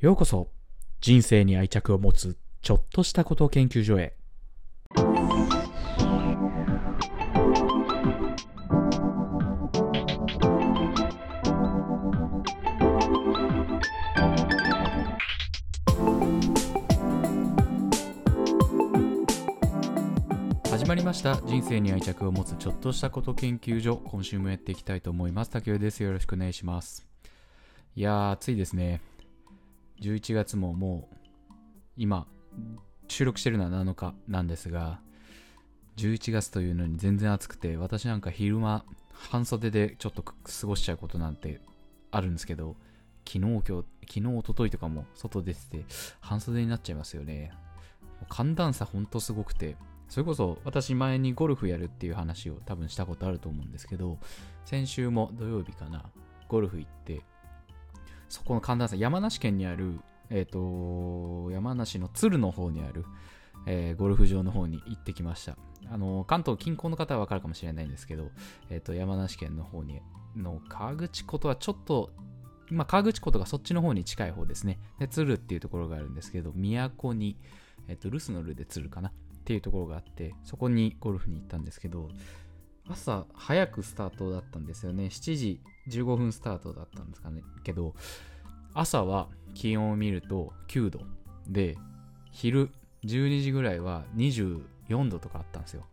ようこそ。人生に愛着を持つちょっとしたこと研究所へ。始まりました。人生に愛着を持つちょっとしたこと研究所。今週もやっていきたいと思います。竹内です。よろしくお願いします。いやー暑いですね。11月ももう今収録してるのは7日なんですが11月というのに全然暑くて私なんか昼間半袖でちょっと過ごしちゃうことなんてあるんですけど昨日今日昨日一昨日とかも外出てて半袖になっちゃいますよね。寒暖差ほんとすごくてそれこそ私前にゴルフやるっていう話を多分したことあると思うんですけど先週も土曜日かなゴルフ行ってそこの寒暖差山梨県にあるえっ、と山梨の鶴の方にある、えーゴルフ場の方に行ってきましたあの関東近郊の方は分かるかもしれないんですけど、えっと山梨県の方にの河口湖とはちょっとまあ、河口湖とかそっちの方に近い方ですね。で、鶴っていうところがあるんですけど、都に、えっと、留守の留で鶴かなっていうところがあって、そこにゴルフに行ったんですけど、朝早くスタートだったんですよね。7時15分スタートだったんですかね。けど、朝は気温を見ると9度で、昼12時ぐらいは24度とかあったんですよ。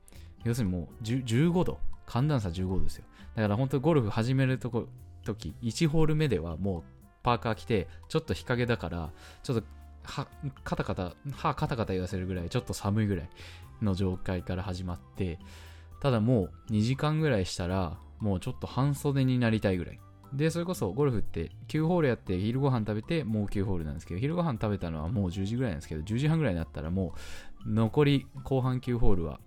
要するにもう15度。寒暖差15度ですよ。だから本当ゴルフ始めるとこ時1ホール目ではもうパーカー着てちょっと日陰だからちょっとはカタカタ歯カタカタ言わせるぐらいちょっと寒いぐらいの状態から始まってただもう2時間ぐらいしたらもうちょっと半袖になりたいぐらい。でそれこそゴルフって9ホールやって昼ご飯食べてもう9ホールなんですけど昼ご飯食べたのはもう10時ぐらいなんですけど10時半ぐらいになったらもう残り後半9ホールは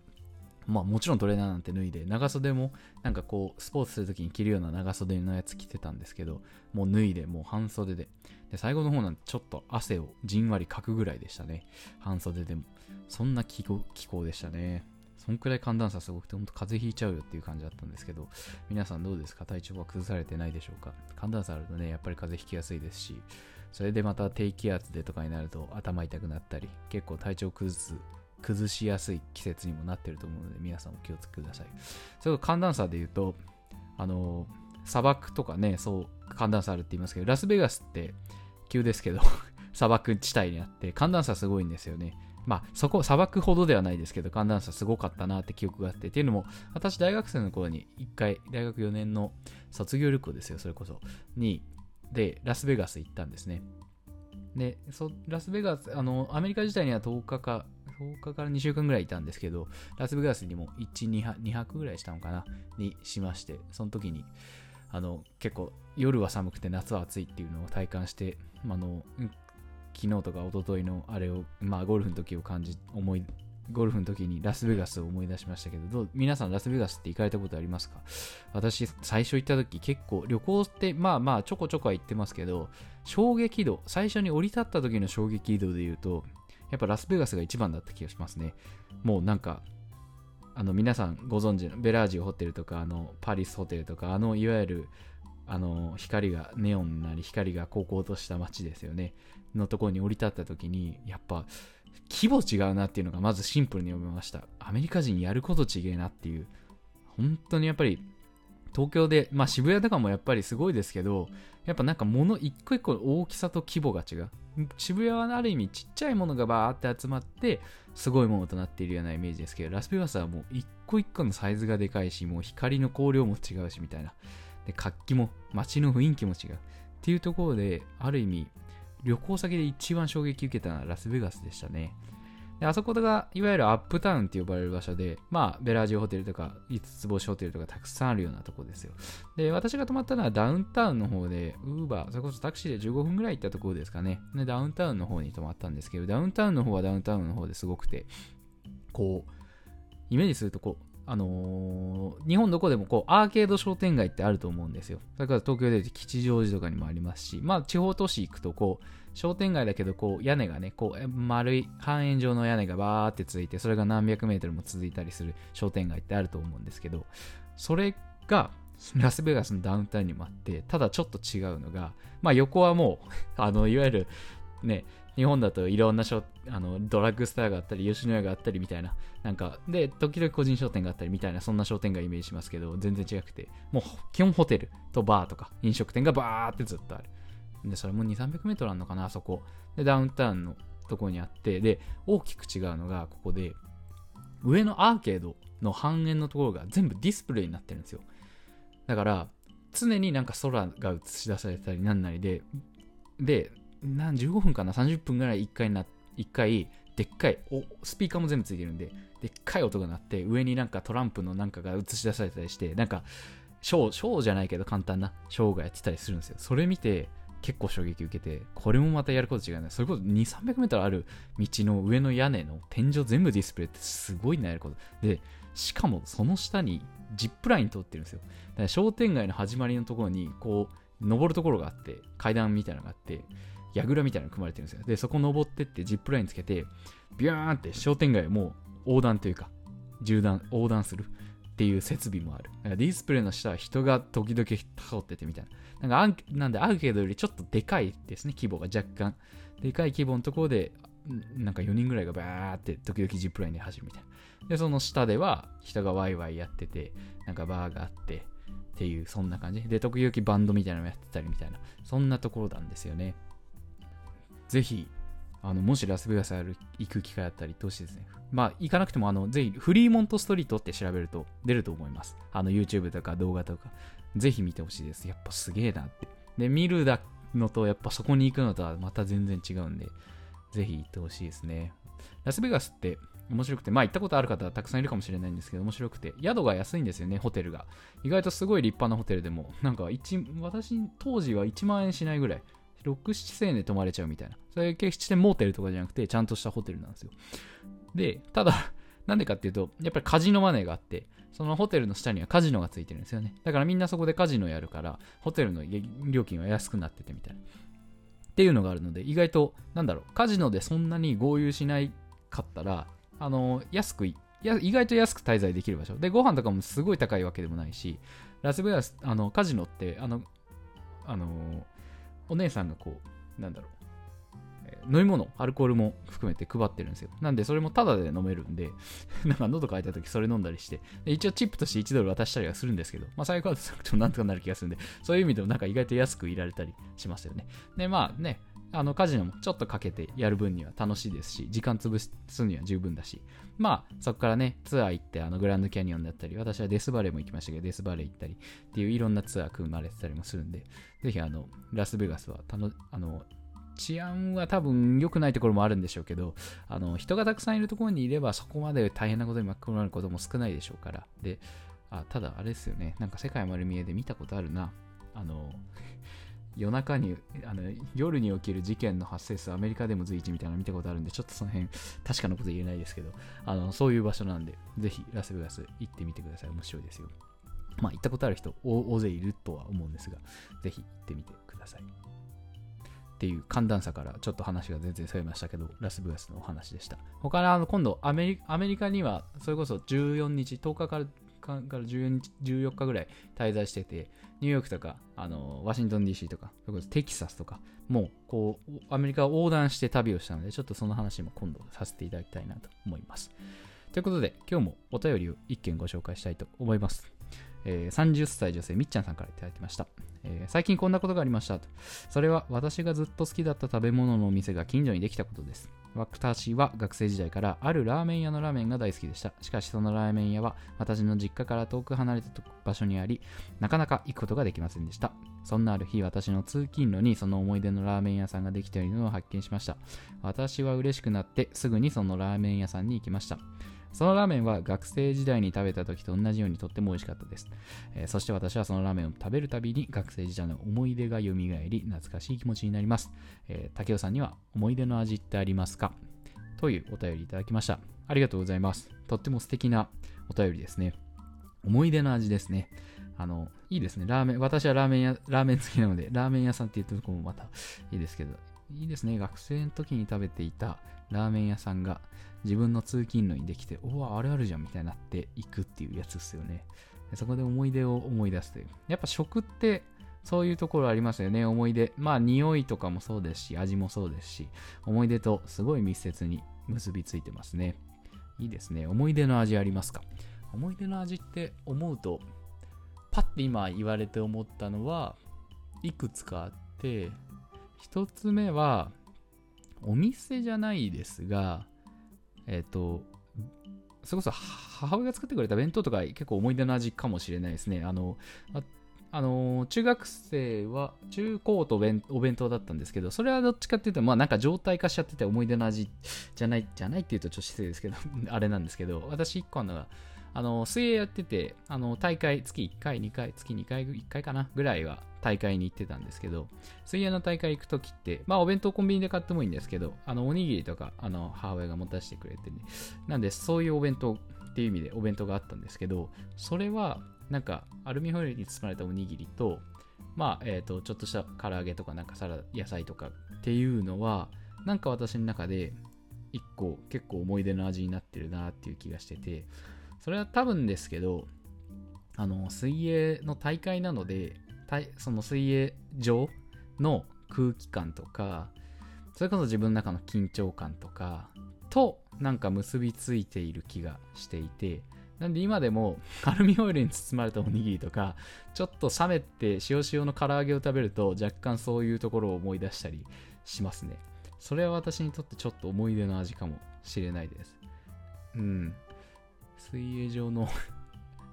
まあもちろんトレーナーなんて脱いで長袖もなんかこうスポーツするときに着るような長袖のやつ着てたんですけどもう脱いでもう半袖で。で最後の方なんてちょっと汗をじんわりかくぐらいでしたね。半袖でも。そんな気候気候でしたね。そんくらい寒暖差すごくてほんと風邪ひいちゃうよっていう感じだったんですけど皆さんどうですか？体調は崩されてないでしょうか？寒暖差あるとねやっぱり風邪ひきやすいですしそれでまた低気圧でとかになると頭痛くなったり結構体調崩す崩しやすい季節にもなってると思うので皆さんも気をつけください。それと寒暖差で言うとあの砂漠とかねそう寒暖差あるって言いますけどラスベガスって急ですけど砂漠地帯にあって寒暖差すごいんですよね。まあそこ砂漠ほどではないですけど寒暖差すごかったなって記憶があってっていうのも私大学生の頃に1回大学4年の卒業旅行ですよそれこそ。に。でラスベガス行ったんですね。でそラスベガスあのアメリカ自体には10日か10日から2週間ぐらいいたんですけどラスベガスにも1、2泊 ,2 泊ぐらいしたのかな。にしましてその時にあの結構夜は寒くて夏は暑いっていうのを体感してあの昨日とか一昨日のあれをまあゴルフの時を感じ思いゴルフの時にラスベガスを思い出しましたけどどう皆さんラスベガスって行かれたことありますか？私最初行った時結構旅行ってまあまあちょこちょこは行ってますけど衝撃度最初に降り立った時の衝撃度で言うとやっぱラスベガスが一番だった気がしますね。もうなんかあの皆さんご存知のベラージオホテルとかあのパリスホテルとかあのいわゆるあの光がネオンなり光が高校とした街ですよねのところに降り立った時にやっぱ規模違うなっていうのがまずシンプルに読めましたアメリカ人やること違えなっていう本当にやっぱり東京で、まあ渋谷とかもやっぱりすごいですけど、やっぱなんか物一個一個の大きさと規模が違う。渋谷はある意味ちっちゃいものがバーって集まって、すごいものとなっているようなイメージですけど、ラスベガスはもう一個一個のサイズがでかいし、もう光の光量も違うしみたいな。で、活気も、街の雰囲気も違う。っていうところで、ある意味、旅行先で一番衝撃受けたのはラスベガスでしたね。であそこがいわゆるアップタウンって呼ばれる場所で、まあ、ベラージオホテルとか、5つ星ホテルとかたくさんあるようなとこですよ。で、私が泊まったのはダウンタウンの方で、ウーバー、それこそタクシーで15分ぐらい行ったところですかね。で、ダウンタウンの方に泊まったんですけど、ダウンタウンの方はダウンタウンの方ですごくて、こう、イメージすると、こう、あのー日本どこでもこうアーケード商店街ってあると思うんですよ。だから東京でいうと吉祥寺とかにもありますし、まあ地方都市行くとこう商店街だけどこう屋根がね、こう丸い半円状の屋根がバーってついて、それが何百メートルも続いたりする商店街ってあると思うんですけど、それがラスベガスのダウンタウンにもあって、ただちょっと違うのが、まあ横はもう、あの、いわゆるね、日本だといろんなショあのドラッグストアがあったり、吉野家があったりみたいな、なんか、で、時々個人商店があったりみたいな、そんな商店街イメージしますけど、全然違くて、もう基本ホテルとバーとか飲食店がバーってずっとある。で、それも2、300メートルあるのかな、あそこ。で、ダウンタウンのとこにあって、で、大きく違うのが、ここで、上のアーケードの半円のところが全部ディスプレイになってるんですよ。だから、常になんか空が映し出されたりなんなりで、で、何15分かな ?30 分ぐらい1回な、1回、でっかいお、スピーカーも全部ついてるんで、でっかい音が鳴って、上になんかトランプのなんかが映し出されたりして、なんか、ショー、ショーじゃないけど簡単なショーがやってたりするんですよ。それ見て、結構衝撃受けて、これもまたやること違うね。それこそ2、300メートルある道の上の屋根の天井全部ディスプレイってすごいなやること。で、しかもその下にジップライン通ってるんですよ。だから商店街の始まりのところに、こう、登るところがあって、階段みたいなのがあって、櫓みたいなの組まれてるんですよ。で、そこ登ってってジップラインつけて、ビューンって商店街をもう横断というか、縦断、横断するっていう設備もある。だかディスプレイの下は人が時々通っててみたいな。なんかなんでアーケードよりちょっとでかいですね、規模が若干。でかい規模のところで、なんか4人ぐらいがバーって時々ジップラインで走るみたいな。で、その下では人がワイワイやってて、なんかバーがあって、っていう、そんな感じ。で、時々バンドみたいなのやってたりみたいな、そんなところなんですよね。ぜひ、あの、もしラスベガス行く機会あったり、どうしてですね。まあ、行かなくても、あの、ぜひ、フリーモントストリートって調べると出ると思います。あの、YouTube とか動画とか。ぜひ見てほしいです。やっぱすげえなって。で、見るだのと、やっぱそこに行くのとはまた全然違うんで、ぜひ行ってほしいですね。ラスベガスって面白くて、まあ行ったことある方はたくさんいるかもしれないんですけど、面白くて、宿が安いんですよね、ホテルが。意外とすごい立派なホテルでも、なんか1、私、当時は1万円しないぐらい。6、7千円で泊まれちゃうみたいな。それ決してモーテルとかじゃなくて、ちゃんとしたホテルなんですよ。で、ただ、なんでかっていうと、やっぱりカジノマネーがあって、そのホテルの下にはカジノがついてるんですよね。だからみんなそこでカジノやるから、ホテルの料金は安くなっててみたいな。っていうのがあるので、意外と、なんだろう、カジノでそんなに合流しないかったら、あの、安く、や意外と安く滞在できる場所。で、ご飯とかもすごい高いわけでもないし、ラスベガス、あの、カジノって、あの、あの、お姉さんがこう、なんだろう、飲み物、アルコールも含めて配ってるんですよ。なんで、それもタダで飲めるんで、なんか喉乾いた時それ飲んだりして、一応チップとして1ドル渡したりはするんですけど、まあ、最後はなくてもなんとかなる気がするんで、そういう意味でもなんか意外と安くいられたりしますよね。で、まあね、あのカジノもちょっとかけてやる分には楽しいですし、時間潰すには十分だし、まあそこからね、ツアー行ってあのグランドキャニオンだったり、私はデスバレーも行きましたけど、デスバレー行ったりっていういろんなツアー組まれてたりもするんで、ぜひあの、ラスベガスはたの、あの、治安は多分良くないところもあるんでしょうけど、あの、人がたくさんいるところにいればそこまで大変なことに巻き込まれることも少ないでしょうから。で、あただあれですよね、なんか世界丸見えで見たことあるな。あの、夜中にあの夜に起きる事件の発生数アメリカでも随一みたいなの見たことあるんでちょっとその辺確かなこと言えないですけどあのそういう場所なんでぜひラスベガス行ってみてください。面白いですよ。まあ行ったことある人大勢いるとは思うんですがぜひ行ってみてください。っていう寒暖差からちょっと話が全然それましたけど、ラスベガスのお話でした。他のあの今度アメリ、アメリカにはそれこそ14日、10日からから14日、ぐらい滞在してて、ニューヨークとか、あの、ワシントン DC とか、テキサスとか、もう、こう、アメリカを横断して旅をしたので、ちょっとその話も今度させていただきたいなと思います。ということで、今日もお便りを1件ご紹介したいと思います。えー、30歳女性みっちゃんさんから頂きました、えー、最近こんなことがありましたそれは私がずっと好きだった食べ物のお店が近所にできたことです私は学生時代からあるラーメン屋のラーメンが大好きでした。しかしそのラーメン屋は私の実家から遠く離れた場所にあり、なかなか行くことができませんでした。そんなある日、私の通勤路にその思い出のラーメン屋さんができているのを発見しました。私は嬉しくなってすぐにそのラーメン屋さんに行きました。そのラーメンは学生時代に食べた時と同じようにとっても美味しかったです。えー、そして私はそのラーメンを食べるたびに学生時代の思い出が蘇り、懐かしい気持ちになります。えー、竹雄さんには思い出の味ってありますか？というお便りいただきました。ありがとうございます。とっても素敵なお便りですね。思い出の味ですね。あの、いいですね。ラーメン、私はラーメン屋、ラーメン好きなので、ラーメン屋さんって言ったところもまたいいですけど、いいですね。学生の時に食べていたラーメン屋さんが自分の通勤路にできて、おわ、あれあるじゃんみたいになっていくっていうやつですよね。そこで思い出を思い出すという。やっぱ食って、そういうところありますよね。思い出。まあ、匂いとかもそうですし、味もそうですし、思い出とすごい密接に結びついてますね。いいですね。思い出の味ありますか？思い出の味って思うと、パッて今言われて思ったのは、いくつかあって、一つ目は、お店じゃないですが、えっ、ー、と、それこそ母親が作ってくれた弁当とか結構思い出の味かもしれないですね。あの、ああの中学生は中高とお弁当だったんですけど、それはどっちかっていうと、まあなんか状態化しちゃってて思い出の味じゃない、じゃないっていうとちょっと失礼ですけど、あれなんですけど、私1個あるのが、あの、水泳やってて、あの、大会、月1回、2回、月2回、1回かなぐらいは大会に行ってたんですけど、水泳の大会行くときって、まあお弁当コンビニで買ってもいいんですけど、あの、おにぎりとか、あの、母親が持たせてくれてね。なんで、そういうお弁当っていう意味でお弁当があったんですけど、それは、なんか、アルミホイルに包まれたおにぎりと、まあ、えっ、ー、と、ちょっとした唐揚げとか、なんかサラ野菜とかっていうのは、なんか私の中で、一個結構思い出の味になってるなっていう気がしてて、それは多分ですけど、あの、水泳の大会なので、その水泳場の空気感とか、それこそ自分の中の緊張感とか、となんか結びついている気がしていて、なんで今でも アルミホイルに包まれたおにぎりとか、ちょっと冷めて塩塩の唐揚げを食べると若干そういうところを思い出したりしますね。それは私にとってちょっと思い出の味かもしれないです。うん。水泳場の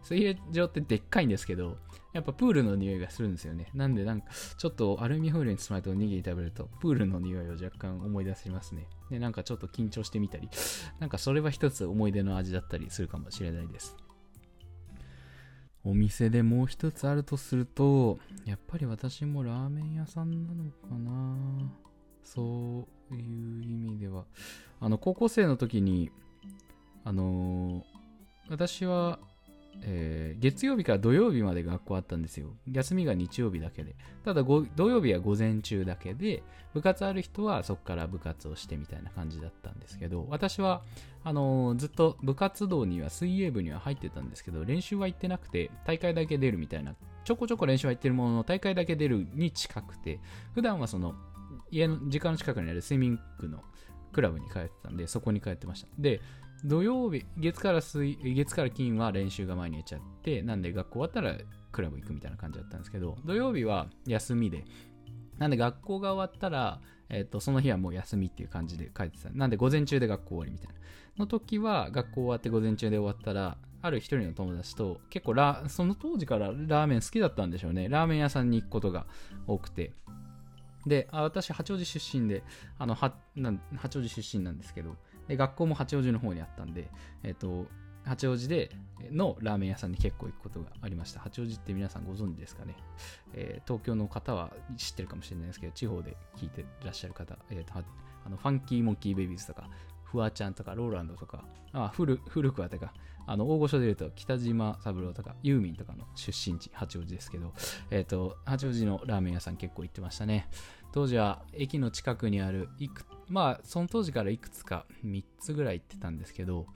水泳場ってでっかいんですけど、やっぱプールの匂いがするんですよね。なんでなんか、ちょっとアルミホイルに包まれたおにぎり食べると、プールの匂いを若干思い出しますね。で、なんかちょっと緊張してみたり、なんかそれは一つ思い出の味だったりするかもしれないです。お店でもう一つあるとすると、やっぱり私もラーメン屋さんなのかなそういう意味では。あの、高校生の時に、あのー、私はえー、月曜日から土曜日まで学校あったんですよ。休みが日曜日だけで。ただ土曜日は午前中だけで、部活ある人はそこから部活をしてみたいな感じだったんですけど、私は、あのー、ずっと部活動には水泳部には入ってたんですけど、練習は行ってなくて、大会だけ出るみたいな、ちょこちょこ練習は行ってるものの、大会だけ出るに近くて、普段はその、家の、時間の近くにあるスイミングのクラブに通ってたんで、そこに通ってました。で、土曜日、月から水、月から金は練習が前にやっちゃって、なんで学校終わったらクラブ行くみたいな感じだったんですけど、土曜日は休みで、なんで学校が終わったら、えっ、ー、と、その日はもう休みっていう感じで帰ってた。なんで午前中で学校終わりみたいな。の時は、学校終わって午前中で終わったら、ある一人の友達と、結構ラ、その当時からラーメン好きだったんでしょうね。ラーメン屋さんに行くことが多くて。で、あ私、八王子出身で、あの、は八王子出身なんですけど、で、学校も八王子の方にあったんで、えっ、と、八王子でのラーメン屋さんに結構行くことがありました。八王子って皆さんご存知ですかね、えー、東京の方は知ってるかもしれないですけど、地方で聞いてらっしゃる方、えーと、あのファンキーモンキーベイビーズとか、フワちゃんとか、ローランドとか、あ古古くはてか、あの大御所で言うと、北島三郎とか、ユーミンとかの出身地、八王子ですけど、え、ー、と、八王子のラーメン屋さん結構行ってましたね。当時は駅の近くにあるいくまあその当時からいくつか3つぐらい行ってたんですけど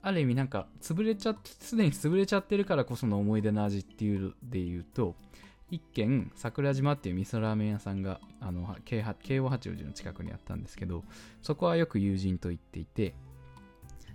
ある意味なんか潰れちゃってすでに潰れちゃってるからこその思い出の味っていうので言うと一軒桜島っていう味噌ラーメン屋さんがあの京王八王子の近くにあったんですけどそこはよく友人と行っていて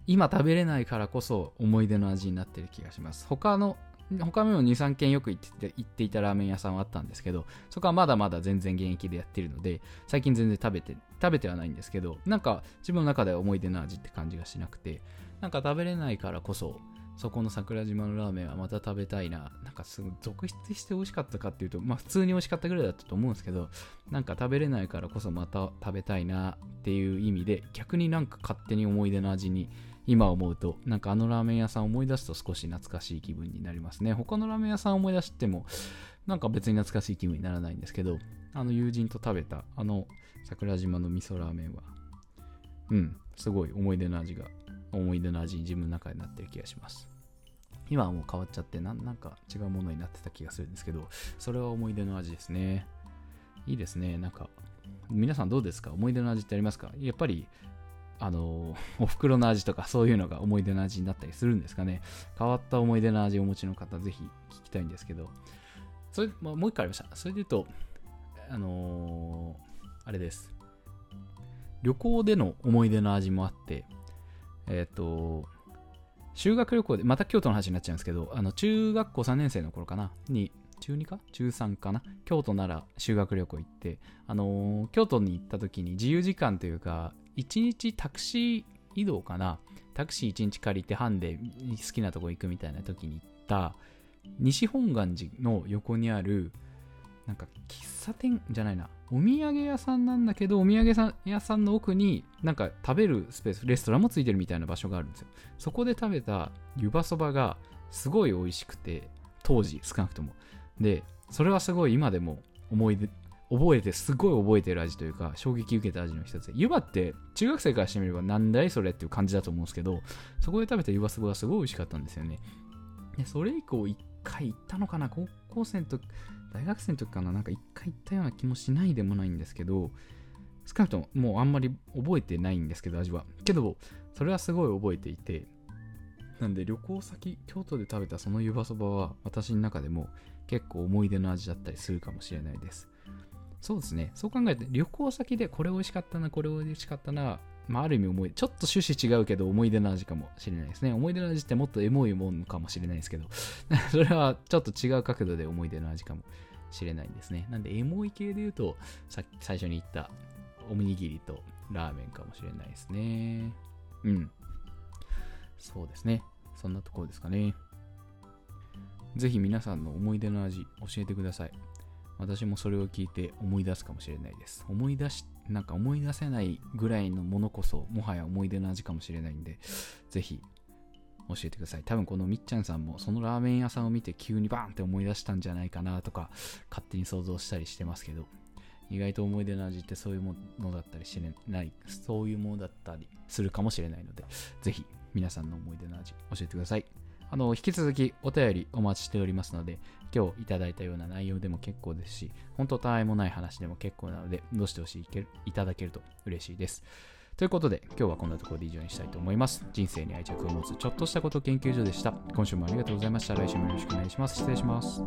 今食べれないからこそ思い出の味になってる気がします。他の他にも2、3軒よく行って行っていたラーメン屋さんはあったんですけど、そこはまだまだ全然現役でやってるので、最近全然食べて、食べてはないんですけど、なんか自分の中では思い出の味って感じがしなくて、なんか食べれないからこそ、そこの桜島のラーメンはまた食べたいな。なんかすごい続出して美味しかったかっていうと、まあ普通に美味しかったぐらいだったと思うんですけど、なんか食べれないからこそまた食べたいなっていう意味で、逆になんか勝手に思い出の味に今思うと、なんかあのラーメン屋さん思い出すと少し懐かしい気分になりますね。他のラーメン屋さん思い出しても、なんか別に懐かしい気分にならないんですけど、あの友人と食べたあの桜島の味噌ラーメンは、うん、すごい思い出の味が、思い出の味に自分の中になってる気がします。今はもう変わっちゃってな、なんか違うものになってた気がするんですけど、それは思い出の味ですね。いいですね。なんか、皆さんどうですか？思い出の味ってありますか？やっぱりあの、お袋の味とかそういうのが思い出の味になったりするんですかね？変わった思い出の味をお持ちの方、ぜひ聞きたいんですけど、それ、まあ、もう一個ありました。それで言うと、あのー、あれです。旅行での思い出の味もあって、えっ、ー、と、修学旅行で、また京都の話になっちゃうんですけど、あの、中学校3年生の頃かな、に、中2か？中3かな？京都なら修学旅行行って、あのー、京都に行った時に自由時間というか、1日タクシー移動かな？タクシー1日借りて班で好きなとこ行くみたいな時に行った西本願寺の横にあるなんか喫茶店じゃないな。お土産屋さんなんだけどお土産屋さんの奥になんか食べるスペースレストランもついてるみたいな場所があるんですよ。そこで食べた湯葉そばがすごい美味しくて当時少なくとも。でそれはすごい今でも思い出覚えてすごい覚えてる味というか衝撃受けた味の一つで。湯葉って中学生からしてみればなんだいそれっていう感じだと思うんですけどそこで食べた湯葉そばがすごい美味しかったんですよね。でそれ以降一回行ったのかな高校生の時大学生の時かななんか一回行ったような気もしないでもないんですけど少なくとももうあんまり覚えてないんですけど味は。けどそれはすごい覚えていてなんで旅行先京都で食べたその湯葉そばは私の中でも結構思い出の味だったりするかもしれないです。そうですね。そう考えて旅行先でこれ美味しかったなこれ美味しかったなまあ、ある意味思い、ちょっと趣旨違うけど思い出の味かもしれないですね。思い出の味ってもっとエモいもんかもしれないですけど、それはちょっと違う角度で思い出の味かもしれないんですね。なんで、エモい系で言うと、さっき最初に言ったおにぎりとラーメンかもしれないですね。うん。そうですね。そんなところですかね。ぜひ皆さんの思い出の味教えてください。私もそれを聞いて思い出すかもしれないです。思い出し、なんか思い出せないぐらいのものこそ、もはや思い出の味かもしれないんで、ぜひ教えてください。多分このみっちゃんさんもそのラーメン屋さんを見て急にバーンって思い出したんじゃないかなとか、勝手に想像したりしてますけど、意外と思い出の味ってそういうものだったりしない、そういうものだったりするかもしれないので、ぜひ皆さんの思い出の味教えてください。あの、引き続きお便りお待ちしておりますので、今日いただいたような内容でも結構ですし、本当たわいもない話でも結構なので、どうしてほしいいただけると嬉しいです。ということで、今日はこんなところで以上にしたいと思います。人生に愛着を持つちょっとしたこと研究所でした。今週もありがとうございました。来週もよろしくお願いします。失礼します。